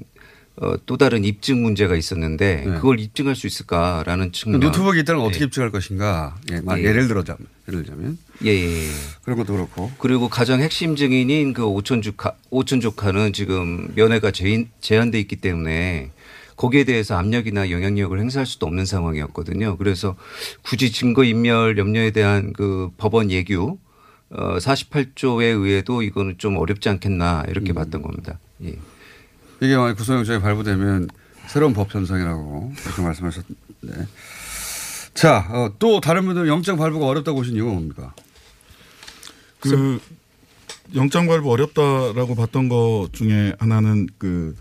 어, 또 다른 입증 문제가 있었는데 네. 그걸 입증할 수 있을까라는 측면. 노트북이 있다면 어떻게 입증할 것인가? 예, 만- 예. 예를 들어자면 예를 들자면 예, 예, 예. 그런 것도 그렇고. 그리고 가장 핵심 증인인 그 오촌 조카, 오촌 조카는 지금 면회가 제인, 제한돼 있기 때문에 거기에 대해서 압력이나 영향력을 행사할 수도 없는 상황이었거든요. 그래서 굳이 증거 인멸 염려에 대한 그 법원 예규 어, 48조에 의해도 이거는 좀 어렵지 않겠나 이렇게 봤던 겁니다. 예. 이게 만약 구속영장이 발부되면 새로운 법 현상이라고 그렇게 말씀하셨는데. 자, 어, 또 다른 분들은 영장 발부가 어렵다고 보신 이유가 뭡니까? 그 영장 발부 어렵다라고 봤던 것 중에 하나는 그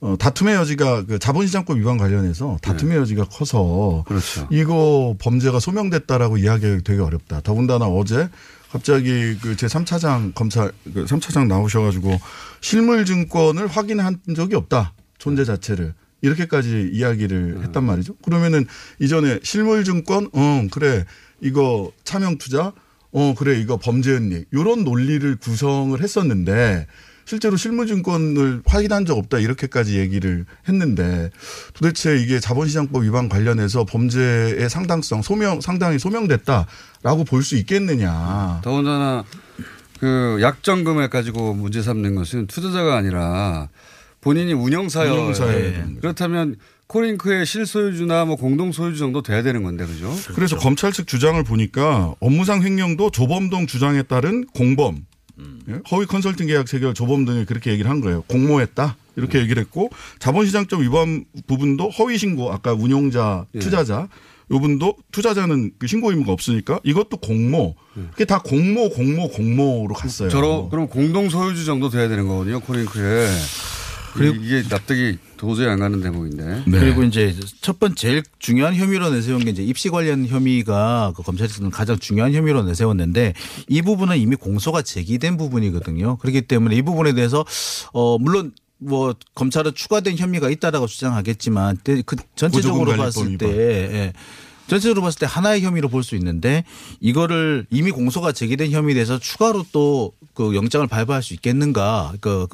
어, 다툼의 여지가 그 자본시장법 위반 관련해서 다툼의 여지가 커서 그렇죠. 이거 범죄가 소명됐다라고 이야기하기 되게 어렵다. 더군다나 어제 갑자기 그 제 3차장 검찰 그 3차장 나오셔가지고 실물 증권을 확인한 적이 없다. 존재 자체를. 이렇게까지 이야기를 했단 말이죠. 그러면은 이전에 실물 증권, 어, 그래. 이거 차명 투자, 어, 그래. 이거 범죄 은닉. 요런 논리를 구성을 했었는데 실제로 실무증권을 확인한 적 없다 이렇게까지 얘기를 했는데 도대체 이게 자본시장법 위반 관련해서 범죄의 상당성 소명 상당히 소명됐다라고 볼 수 있겠느냐. 더군다나 그 약정금액 가지고 문제 삼는 것은 투자자가 아니라 본인이 운영사여. 운영사여야 됩니다. 그렇다면 코링크의 실소유주나 뭐 공동 소유주 정도 돼야 되는 건데 그죠? 그래서 검찰 측 주장을 보니까 업무상 횡령도 조범동 주장에 따른 공범, 예? 허위 컨설팅 계약 체결 조범 등이 그렇게 얘기를 한 거예요. 공모했다 이렇게 얘기를 했고 자본시장법 위반 부분도 허위 신고 아까 운용자 예. 투자자 요 분도 투자자는 그 신고 의무가 없으니까 이것도 공모. 그게 다 공모 공모 공모로 갔어요. 저러 그럼 공동 소유주 정도 돼야 되는 거거든요 코링크에. 그리고 이게 납득이 도저히 안 가는 대목인데. 네. 그리고 이제 첫 번째 제일 중요한 혐의로 내세운 게 이제 입시 관련 혐의가 그 검찰에서는 가장 중요한 혐의로 내세웠는데 이 부분은 이미 공소가 제기된 부분이거든요. 그렇기 때문에 이 부분에 대해서 어 물론 뭐 검찰은 추가된 혐의가 있다라고 주장하겠지만 때- 그 전체적으로 봤을 때 예. 전체적으로 봤을 때 하나의 혐의로 볼 수 있는데 이거를 이미 공소가 제기된 혐의에 대해서 추가로 또 그 영장을 발부할 수 있겠는가 그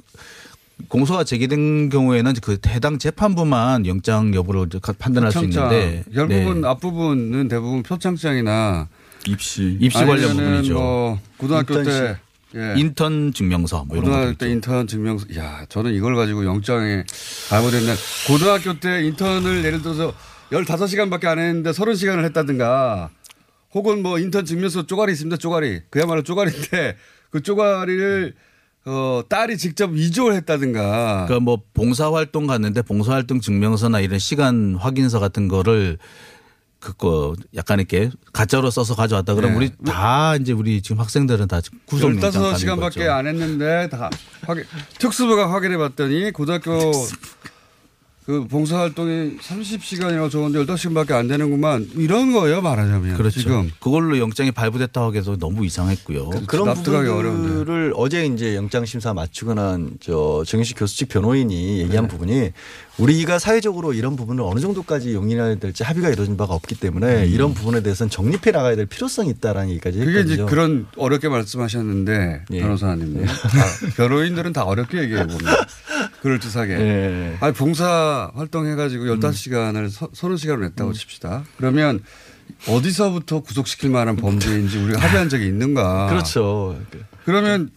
공소가 제기된 경우에는 그 해당 재판부만 영장 여부를 판단할 수 표창장. 있는데 결국은 네. 앞부분은 대부분 표창장이나 입시 입시 관련 부분이죠. 뭐 고등학교 때. 예. 인턴 증명서 뭐 이런 고등학교 때 인턴 증명서. 야, 저는 이걸 가지고 영장에 발부됐는 고등학교 때 인턴을 예를 들어서 15시간밖에 안 했는데 30시간을 했다든가 혹은 뭐 인턴 증명서 쪼가리 있습니다. 쪼가리. 그야말로 쪼가리인데 그 쪼가리를 어, 딸이 직접 위조를 했다든가. 그러니까 뭐 봉사활동 갔는데 봉사활동 증명서나 이런 시간 확인서 같은 거를 그거 약간 이렇게 가짜로 써서 가져왔다 그러면 네. 우리 다 이제 우리 지금 학생들은 다 구속영장 가는 15시간밖에 거죠. 안 했는데 다 확인, 특수부가 확인해 봤더니 고등학교 그 봉사활동이 30시간이라고 적었는데 15시간밖에 안 되는구만. 이런 거예요, 말하자면. 그렇죠. 지금. 그걸로 영장이 발부됐다고 해서 너무 이상했고요. 그런 납득하기 부분들을 어제 이제 영장 심사 마치고 난저 정윤식 교수 측 변호인이 얘기한 네. 부분이 우리가 사회적으로 이런 부분을 어느 정도까지 용인해야 될지 합의가 이루어진 바가 없기 때문에 이런 부분에 대해서는 정립해 나가야 될 필요성이 있다라는 얘기까지 음. 그게 했거든요. 이제 그런 어렵게 말씀하셨는데 예. 변호사님 다 변호인들은 다 어렵게 얘기해 봅니다. 그럴듯하게. 예. 아니 봉사 활동해가지고 15시간을 서, 30시간을 냈다고 칩시다. 그러면 어디서부터 구속시킬 만한 범죄인지 우리가 합의한 적이 있는가. 그렇죠. 그러면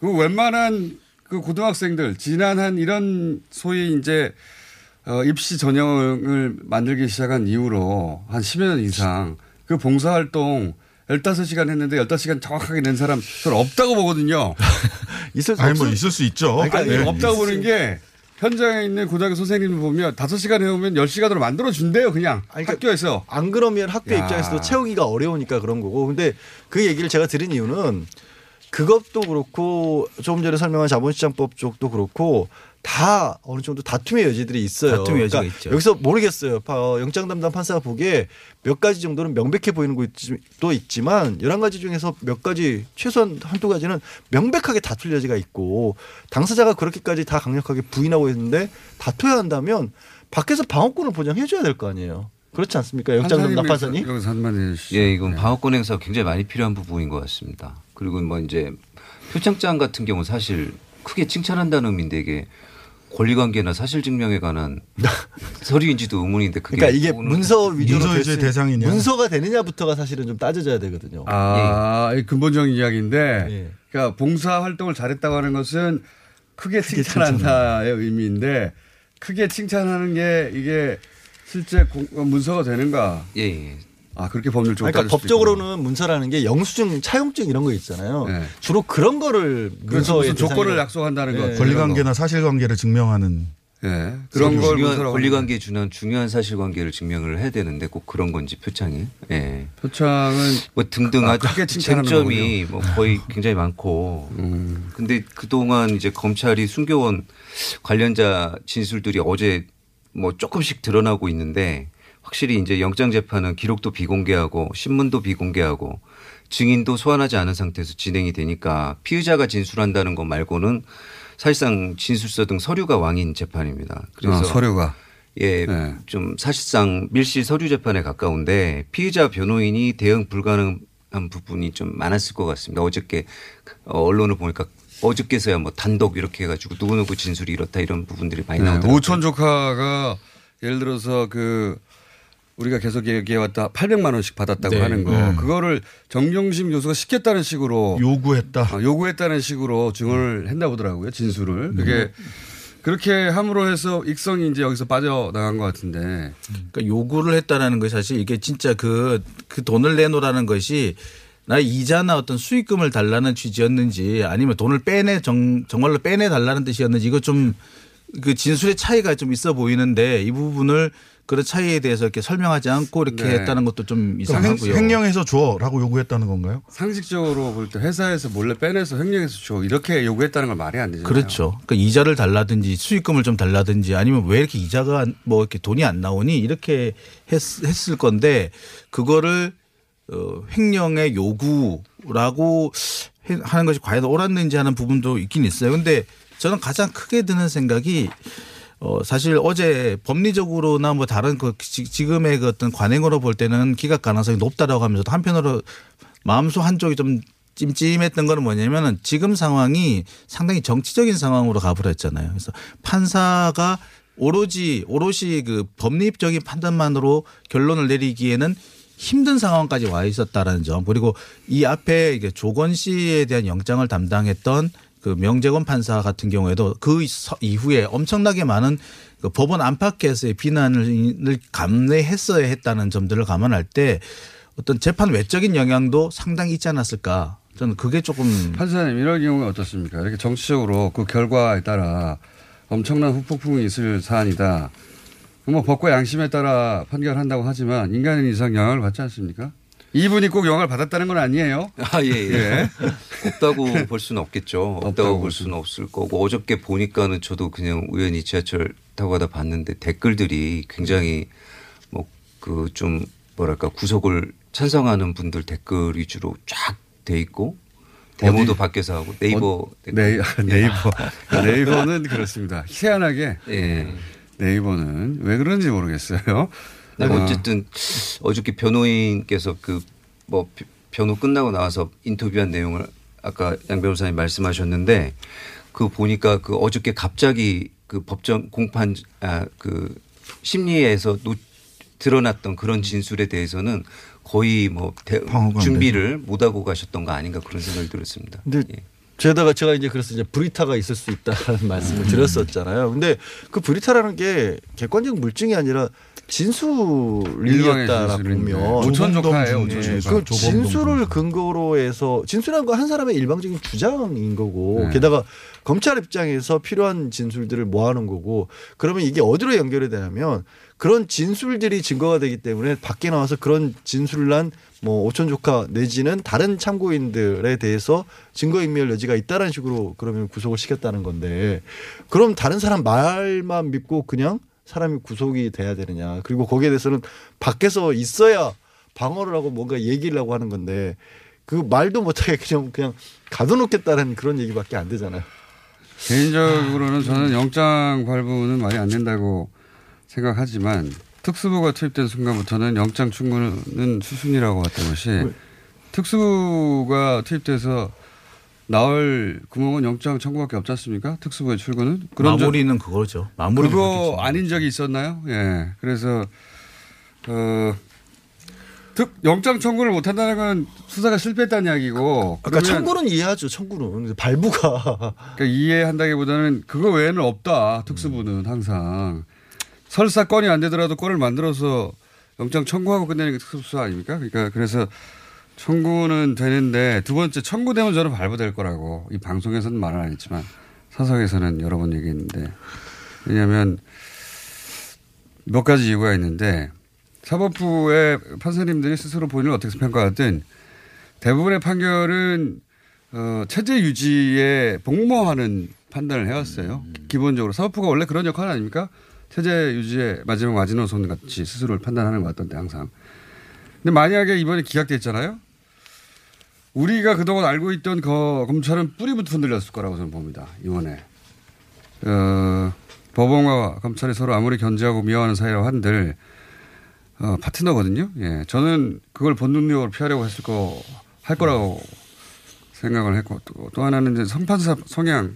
그 웬만한 그 고등학생들 지난 한 이런 소위 이제 어, 입시 전형을 만들기 시작한 이후로 한 10여 년 이상 그 봉사활동 15시간 했는데 15시간 정확하게 낸 사람 저는 없다고 보거든요. 있을 수 아니, 뭐 있을 수 있죠. 아니, 네. 없다고 보는 게 현장에 있는 고등학교 선생님을 보면 5시간 해오면 10시간으로 만들어준대요, 그냥. 학교에서. 안 그러면 학교 야. 입장에서도 채우기가 어려우니까 그런 거고. 근데 그 얘기를 제가 드린 이유는 그것도 그렇고 조금 전에 설명한 자본시장법 쪽도 그렇고 다 어느 정도 다툼의 여지들이 있어요. 다툼의 여지가 그러니까 있죠. 여기서 모르겠어요. 파- 어, 영장 담당 판사가 보기에 몇 가지 정도는 명백해 보이는 것도 있지만 11가지 중에서 몇 가지 최소한 한두 가지는 명백하게 다툴 여지가 있고 당사자가 그렇게까지 다 강력하게 부인하고 있는데 다투야 한다면 밖에서 방어권을 보장해 줘야 될 거 아니에요. 그렇지 않습니까? 영장 담당 판사님? 여기서 한마디 해주시죠. 예, 이건 방어권 행사가 굉장히 많이 필요한 부분인 것 같습니다. 그리고 뭐 이제 표창장 같은 경우 사실 크게 칭찬한다는 의미인데 이게 권리관계나 사실증명에 관한 서류인지도 의문인데 그게 그러니까 이게 문서 위주로 문서 대상이냐? 문서가 되느냐부터가 사실은 좀 따져져야 되거든요. 아, 예. 이 근본적인 이야기인데, 그러니까 봉사 활동을 잘했다고 하는 것은 크게 칭찬한다의 의미인데, 크게 칭찬하는 게 이게 실제 공- 문서가 되는가? 예, 예. 아, 그렇게 법률적으로 그러니까 따질 수도 법적으로는 문서라는 게 영수증, 차용증 이런 거 있잖아요. 주로 그런 거를. 문서의 무슨 조건을 약속한다는 네. 것. 권리관계나 사실관계를 증명하는 예. 그런 걸 중요한 권리관계에 준한 중요한 사실관계를 증명을 해야 되는데 꼭 그런 건지 표창이. 예. 표창은 뭐 등등 아, 아주 쟁점이. 뭐 거의 굉장히 많고. 음. 근데 그동안 이제 검찰이 숨겨온 관련자 진술들이 어제 뭐 조금씩 드러나고 있는데 확실히 이제 영장 재판은 기록도 비공개하고 신문도 비공개하고 증인도 소환하지 않은 상태에서 진행이 되니까 피의자가 진술한다는 것 말고는 사실상 진술서 등 서류가 왕인 재판입니다. 그래서 아, 서류가. 예, 네. 좀 사실상 밀실 서류 재판에 가까운데 피의자 변호인이 대응 불가능한 부분이 좀 많았을 것 같습니다. 어저께 어, 언론을 보니까 어저께서야 뭐 단독 이렇게 해가지고 누구누구 진술이 이렇다 이런 부분들이 많이 네, 나오더라고요. 오촌 조카가 예를 들어서 그 우리가 계속 얘기해왔다 800만 원씩 받았다고 네. 하는 거 네. 그거를 정경심 교수가 시켰다는 식으로 요구했다. 어, 요구했다는 식으로 증언을 했나 보더라고요 진술을 그게 그렇게 함으로 해서 익성이 이제 여기서 빠져나간 것 같은데 그러니까 요구를 했다라는 것이 사실 이게 진짜 그, 그 돈을 내놓으라는 것이 나 이자나 어떤 수익금을 달라는 취지였는지 아니면 돈을 빼내 정, 정말로 빼내 달라는 뜻이었는지 이거 좀 그 진술의 차이가 좀 있어 보이는데 이 부분을 그런 차이에 대해서 이렇게 설명하지 않고 이렇게 네. 했다는 것도 좀그 이상하고요. 횡- 횡령해서 줘라고 요구했다는 건가요? 상식적으로 볼 때 회사에서 몰래 빼내서 횡령해서 줘 이렇게 요구했다는 걸 말이 안 되잖아요. 그렇죠. 그러니까 이자를 달라든지 수익금을 좀 달라든지 아니면 왜 이렇게 이자가 안- 뭐 이렇게 돈이 안 나오니 이렇게 했, 했을 건데 그거를 어, 횡령의 요구라고 해- 하는 것이 과연 옳았는지 하는 부분도 있긴 있어요. 근데 저는 가장 크게 드는 생각이 어, 사실 어제 법리적으로나 뭐 다른 그 지- 지금의 그 어떤 관행으로 볼 때는 기각 가능성이 높다라고 하면서도 한편으로 마음속 한쪽이 좀 찜찜했던 거는 뭐냐면은 지금 상황이 상당히 정치적인 상황으로 가버렸잖아요. 그래서 판사가 오로지 오롯이 그 법리적인 판단만으로 결론을 내리기에는 힘든 상황까지 와 있었다라는 점 그리고 이 앞에 조건 씨에 대한 영장을 담당했던 그 명재권 판사 같은 경우에도 그 서- 이후에 엄청나게 많은 그 법원 안팎에서의 비난을 감내했어야 했다는 점들을 감안할 때 어떤 재판 외적인 영향도 상당히 있지 않았을까. 저는 그게 조금 판사님 이런 경우는 어떻습니까? 이렇게 정치적으로 그 결과에 따라 엄청난 후폭풍이 있을 사안이다. 뭐 법과 양심에 따라 판결한다고 하지만 인간인 이상 영향을 받지 않습니까? 이분이 꼭 영향을 받았다는 건 아니에요. 아, 예, 예. 예. 없다고 볼 수는 없겠죠. 없다고 볼 수는 없을 거고 어저께 보니까는 저도 그냥 우연히 지하철 타고 가다 봤는데 댓글들이 굉장히 뭐 그 좀 뭐랄까 구속을 찬성하는 분들 댓글 위주로 쫙 돼 있고 데모도 어디? 밖에서 하고 네이버 어, 네이, 네이버 네이버는 그렇습니다. 희한하게 예. 네이버는 왜 그런지 모르겠어요. 네, 어, 어쨌든 어저께 변호인께서 그 뭐 변호 끝나고 나와서 인터뷰한 내용을 아까 양 변호사님 말씀하셨는데 그 보니까 그 어저께 갑자기 그 법정 공판 아 그 심리에서 노, 드러났던 그런 진술에 대해서는 거의 뭐 대, 준비를 못 하고 가셨던 거 아닌가 그런 생각이 들었습니다. 근데 제가 제가 이제 그래서 이제 브리타가 있을 수 있다는 말씀을 드렸었잖아요. 근데 그 브리타라는 게 객관적 물증이 아니라 진술이었다라 일방의 진술인데. 보면 오천 조카예요, 네. 그 진술을 근거로 해서 진술한 거 한 사람의 일방적인 주장인 거고 네. 게다가 검찰 입장에서 필요한 진술들을 모아놓은 거고 그러면 이게 어디로 연결이 되냐면 그런 진술들이 증거가 되기 때문에 밖에 나와서 그런 진술난 뭐 오천 조카 내지는 다른 참고인들에 대해서 증거인멸 여지가 있다는 식으로 그러면 구속을 시켰다는 건데 그럼 다른 사람 말만 믿고 그냥 사람이 구속이 돼야 되느냐 그리고 거기에 대해서는 밖에서 있어야 방어를 하고 뭔가 얘기를 하고 하는 건데 그 말도 못하게 그냥 그냥 가둬놓겠다는 그런 얘기밖에 안 되잖아요. 개인적으로는 저는 영장 발부는 말이 안 된다고 생각하지만 특수부가 투입된 순간부터는 영장 충분은 수순이라고 봤던 것이 특수부가 투입돼서 나올 구멍은 영장 청구밖에 없지 않습니까? 특수부의 출근은 마무리는 그거죠. 마무리 그거 아닌 적이 있었나요? 예. 그래서 어 특 영장 청구를 못 한다는 건 수사가 실패했다는 이야기고. 아까 청구는 이해하죠. 청구는 발부가 그러니까 이해한다기보다는 그거 외에는 없다. 특수부는 항상 설사 건이 안 되더라도 건을 만들어서 영장 청구하고 끝내는 게 특수수사 아닙니까? 그러니까 그래서 청구는 되는데 두 번째 청구되면 저는 발부될 거라고 이 방송에서는 말은 안 했지만 사석에서는 여러 번 얘기했는데 왜냐하면 몇 가지 이유가 있는데 사법부의 판사님들이 스스로 본인을 어떻게 평가하든 대부분의 판결은 어, 체제 유지에 복무하는 판단을 해왔어요. 기본적으로 사법부가 원래 그런 역할 아닙니까? 체제 유지의 마지막 마지노선 같이 스스로를 판단하는 것 같던데 항상. 근데 만약에 이번에 기각됐잖아요. 우리가 그동안 알고 있던 거 검찰은 뿌리부터 흔들렸을 거라고 저는 봅니다. 이번에. 어, 법원과 검찰이 서로 아무리 견제하고 미워하는 사이라고 한들 어, 파트너거든요. 예. 저는 그걸 본능력으로 피하려고 했을 거, 할 거라고 생각을 했고, 또, 또 하나는 이제 성판사 성향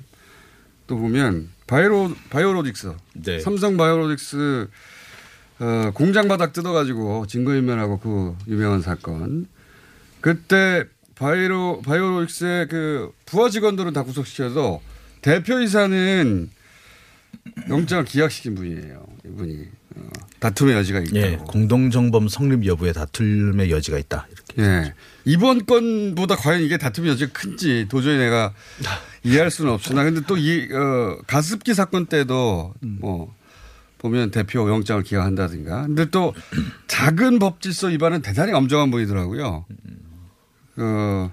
또 보면 바이오, 바이오로직스. 네. 삼성 바이오로직스 어, 공장 바닥 뜯어가지고 증거인멸하고 그 유명한 사건. 그때 바이오, 바이오로직스의 그 부하 직원들은 다 구속시켜도 대표이사는 영장을 기각시킨 분이에요. 이분이. 어, 다툼의 여지가 있다. 예, 공동정범 성립 여부에 다툼의 여지가 있다. 이렇게. 예. 이번 건보다 과연 이게 다툼의 여지가 큰지 도저히 내가 이해할 수는 없으나 근데 또 이, 어, 가습기 사건 때도 뭐 보면 대표 영장을 기각한다든가. 근데 또 작은 법 질서 위반은 대단히 엄정한 분이더라고요. 어,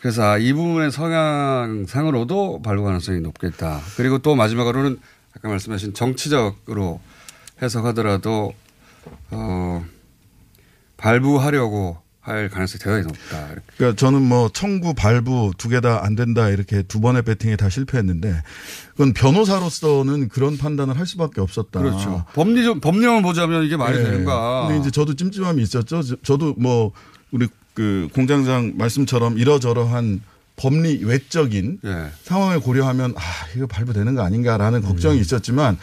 그래서 아, 이 부분의 성향상으로도 발부 가능성이 높겠다. 그리고 또 마지막으로는 아까 말씀하신 정치적으로 해석하더라도 어, 발부하려고 할 가능성이 대단히 높다. 이렇게. 그러니까 저는 뭐 청구 발부 두 개 다 안 된다 이렇게 두 번의 배팅에 다 실패했는데 그건 변호사로서는 그런 판단을 할 수밖에 없었다. 그렇죠. 법리 법령을 보자면 이게 말이 네. 되는가. 근데 이제 저도 찜찜함이 있었죠. 저- 저도 뭐 우리 그 공장장 말씀처럼 이러저러한 법리 외적인 예. 상황을 고려하면 아 이거 발부되는 거 아닌가라는 걱정이 음. 있었지만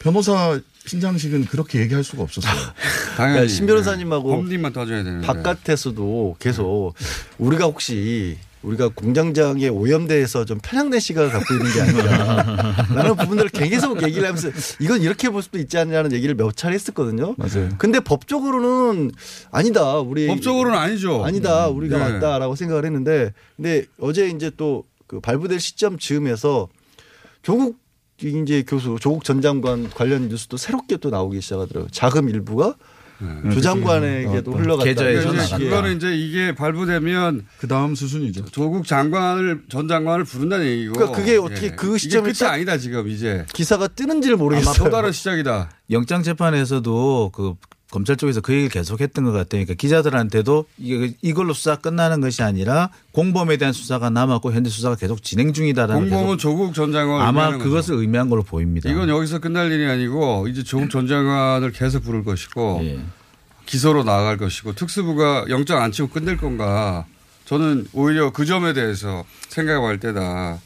변호사 신장식은 그렇게 얘기할 수가 없었어요. 당연히 신 변호사님하고 법리만 따져야 되는데. 바깥에서도 계속 우리가 혹시 우리가 공장장의 오염대에서 좀 편향된 시각을 갖고 있는 게 아니라 라는 부분들을 계속 얘기를 하면서 이건 이렇게 볼 수도 있지 않냐는 얘기를 몇 차례 했었거든요. 맞아요. 근데 법적으로는 아니다. 우리 법적으로는 아니죠. 아니다. 우리가 네. 맞다라고 생각을 했는데 근데 어제 이제 또 그 발부될 시점 즈음에서 조국 이제 교수 조국 전 장관 관련 뉴스도 새롭게 또 나오기 시작하더라고요. 자금 일부가 조 장관에게도 어, 흘러갔다. 계좌에서. 이거는 이제 이게 발부되면 그 다음 수순이죠. 조국 장관을 전 장관을 부른다는 얘기고. 그러니까 그게 어떻게 그 시점에 이게 끝이 딱- 아니다 지금 이제. 기사가 뜨는지를 아마 모르겠어요. 또 다른 시작이다. 영장 재판에서도 그 검찰 쪽에서 그 얘기를 계속했던 것 같아요. 그러니까 기자들한테도 이게 이걸로 수사 끝나는 것이 아니라 공범에 대한 수사가 남았고 현재 수사가 계속 진행 중이다라는 공범은 조국 전 장관 아마 그것을 의미한 걸로 보입니다. 이건 여기서 끝날 일이 아니고 이제 조국 전 장관을 계속 부를 것이고 예. 기소로 나아갈 것이고 특수부가 영장 안 치고 끝낼 건가 저는 오히려 그 점에 대해서 생각할 때다.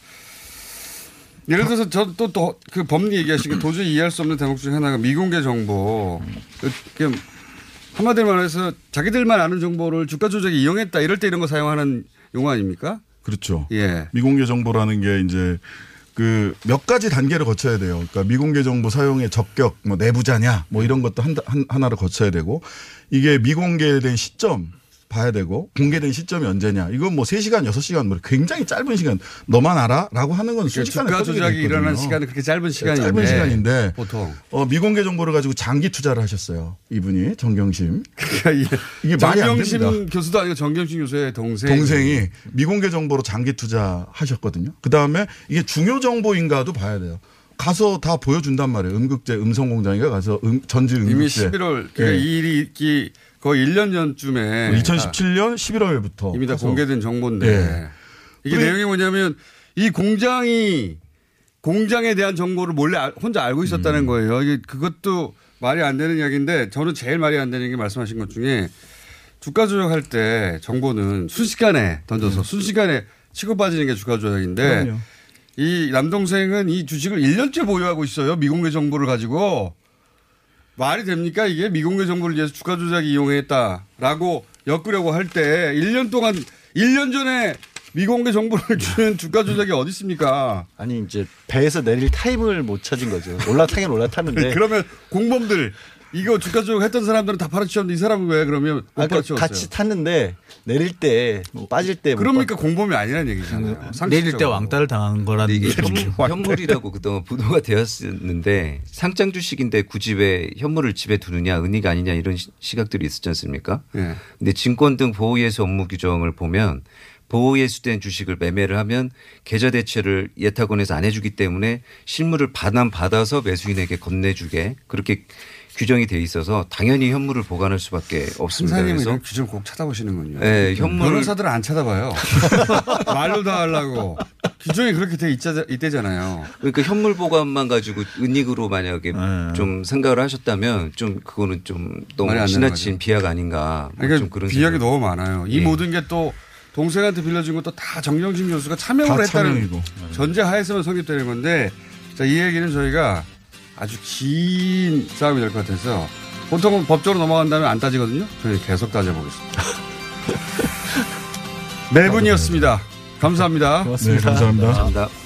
예를 들어서 저또 그 법리 얘기하시기 도저히 이해할 수 없는 대목 중에 하나가 미공개 정보. 그 한마디로 말해서 자기들만 아는 정보를 주가 조작에 이용했다 이럴 때 이런 거 사용하는 용어 아닙니까? 그렇죠. 예. 미공개 정보라는 게 이제 그 몇 가지 단계를 거쳐야 돼요. 그러니까 미공개 정보 사용의 적격, 뭐 내부자냐, 뭐 이런 것도 한, 한 하나를 거쳐야 되고 이게 미공개된 시점 봐야 되고 공개된 시점이 언제냐. 이건 뭐 3시간, 6시간 뭐 굉장히 짧은 시간 너만 알아라고 하는 건 순식간에 주가 터지게 돼 조작이. 일어나는 시간은 그렇게 짧은 시간인데 짧은 시간인데 보통 어, 미공개 정보를 가지고 장기 투자를 하셨어요. 이분이 정경심. 그러니까 이게, 말이 안 정경심 됩니다. 교수도 아니고 정경심 교수의 동생 동생이 미공개 정보로 장기 투자하셨거든요. 그 다음에 이게 중요 정보인가도 봐야 돼요. 가서 다 보여준단 말이에요. 음극재 음성공장인가 가서 음, 전지 음극재. 이미 11월 그러니까 예. 이 일이 있기 거의 1년 전쯤에 2017년 11월부터 이미 다. 공개된 정보인데 예. 이게 내용이 뭐냐면 이 공장이 공장에 대한 정보를 몰래 알- 혼자 알고 있었다는 음. 거예요. 이게 그것도 말이 안 되는 이야기인데 저는 제일 말이 안 되는 게 말씀하신 것 중에 주가 조작할 때 정보는 순식간에 음. 던져서 순식간에 치고 빠지는 게 주가 조작인데 그럼요. 이 남동생은 이 주식을 1년째 보유하고 있어요. 미공개 정보를 가지고. 말이 됩니까? 이게 미공개 정보를 위해서 주가 조작이 이용했다라고 엮으려고 할 때 1년 동안 1년 전에 미공개 정보를 주는 주가 조작이 어디 있습니까? 아니 이제 배에서 내릴 타임을 못 찾은 거죠. 올라타긴 올라탔는데 그러면 공범들 이거 주가 조작 했던 사람들은 다 파헤쳤는데 이 사람은 왜 그러면 못 아까 파헤쳤어요? 같이 탔는데 내릴 때 빠질 때못 그러니까 공범이 아니라는 얘기잖아요. 내릴 때 상식적으로. 왕따를 당한 거라는 이게. 현물, 현물이라고 그동안 보도가 되었었는데 상장 주식인데 굳이 왜 현물을 집에 두느냐 은닉 아니냐 이런 시- 시각들이 있었지 않습니까? 예. 근데 증권 등 보호예수 업무 규정을 보면 보호예수된 주식을 매매를 하면 계좌 대체를 예탁원에서 안 해주기 때문에 실물을 반환 받아서 매수인에게 건네주게 그렇게 규정이 돼 있어서 당연히 현물을 보관할 수밖에 없습니다. 그래서 이런 규정 꼭 찾아보시는군요. 네, 현물- 변호사들은 안 찾아봐요. 말로 다 하려고. 규정이 그렇게 돼 있자, 있대잖아요. 그러니까 현물 보관만 가지고 은닉으로 만약에 좀 생각을 하셨다면 좀 그거는 좀 너무 말이 안 되는 지나친 비약 아닌가. 뭐 그러니까 좀 그런 비약이 생각. 너무 많아요. 이 예. 모든 게 또 동생한테 빌려준 것도 다 정영진 교수가 참여를 다 했다는 참여이고. 전제 하에서만 성립되는 건데 자, 이 얘기는 저희가 아주 긴 싸움이 될 것 같아서 보통은 법적으로 넘어간 다음에 안 따지거든요. 저희 계속 따져보겠습니다. 네 분이었습니다. 감사합니다. 고맙습니다. 네, 감사합니다. 감사합니다.